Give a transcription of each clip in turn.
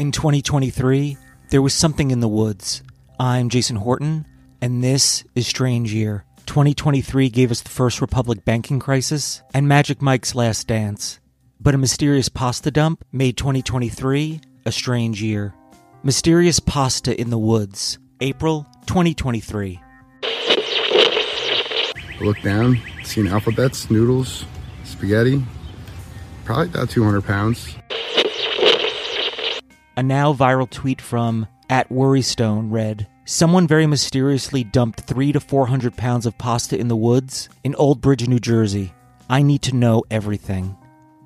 In 2023, there was something in the woods. I'm Jason Horton, and this is Strange Year. 2023 gave us the First Republic banking crisis and Magic Mike's last dance. But a mysterious pasta dump made 2023 a strange year. Mysterious pasta in the woods, April 2023. I look down, seen alphabets, noodles, spaghetti, probably about 200 pounds. A now viral tweet from at Worrystone read Someone very mysteriously dumped three to four hundred pounds of pasta in the woods in Old Bridge, New Jersey. I need to know everything.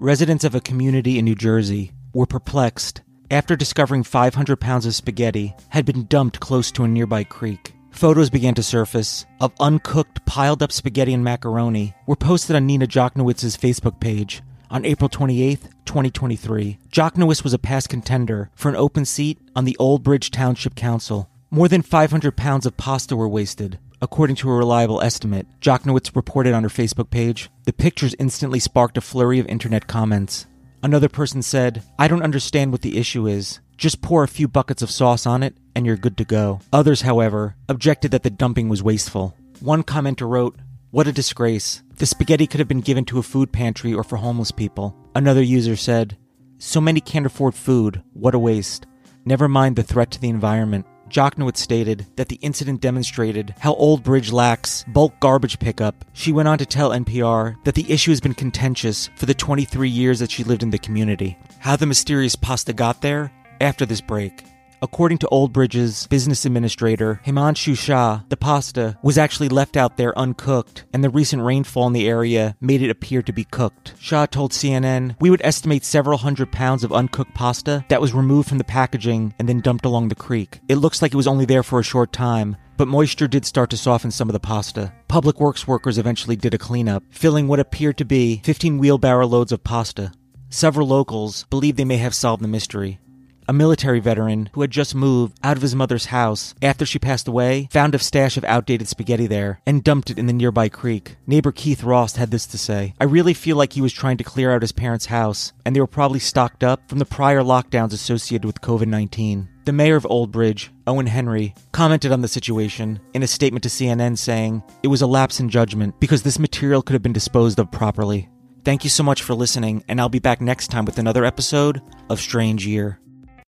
Residents of a community in New Jersey were perplexed after discovering 500 pounds of spaghetti had been dumped close to a nearby creek. Photos began to surface of uncooked, piled up spaghetti and macaroni were posted on Nina Jochnowitz's Facebook page on April 28, 2023, Jock Jochnowitz was a past contender for an open seat on the Old Bridge Township Council. More than 500 pounds of pasta were wasted. According to a reliable estimate, Jochnowitz reported on her Facebook page. The pictures instantly sparked a flurry of internet comments. Another person said, I don't understand what the issue is. Just pour a few buckets of sauce on it and you're good to go. Others, however, objected that the dumping was wasteful. One commenter wrote, What a disgrace. The spaghetti could have been given to a food pantry or for homeless people. Another user said, So many can't afford food. What a waste. Never mind the threat to the environment. Jochnowitz stated that the incident demonstrated how Old Bridge lacks bulk garbage pickup. She went on to tell NPR that the issue has been contentious for the 23 years that she lived in the community. How the mysterious pasta got there? After this break. According to Old Bridge's business administrator, Himanshu Shah, the pasta was actually left out there uncooked, and the recent rainfall in the area made it appear to be cooked. Shah told CNN, We would estimate several hundred pounds of uncooked pasta that was removed from the packaging and then dumped along the creek. It looks like it was only there for a short time, but moisture did start to soften some of the pasta. Public works workers eventually did a cleanup, filling what appeared to be 15 wheelbarrow loads of pasta. Several locals believe they may have solved the mystery. A military veteran who had just moved out of his mother's house after she passed away found a stash of outdated spaghetti there and dumped it in the nearby creek. Neighbor Keith Ross had this to say I really feel like he was trying to clear out his parents' house, and they were probably stocked up from the prior lockdowns associated with COVID 19. The mayor of Old Bridge, Owen Henry, commented on the situation in a statement to CNN saying it was a lapse in judgment because this material could have been disposed of properly. Thank you so much for listening, and I'll be back next time with another episode of Strange Year.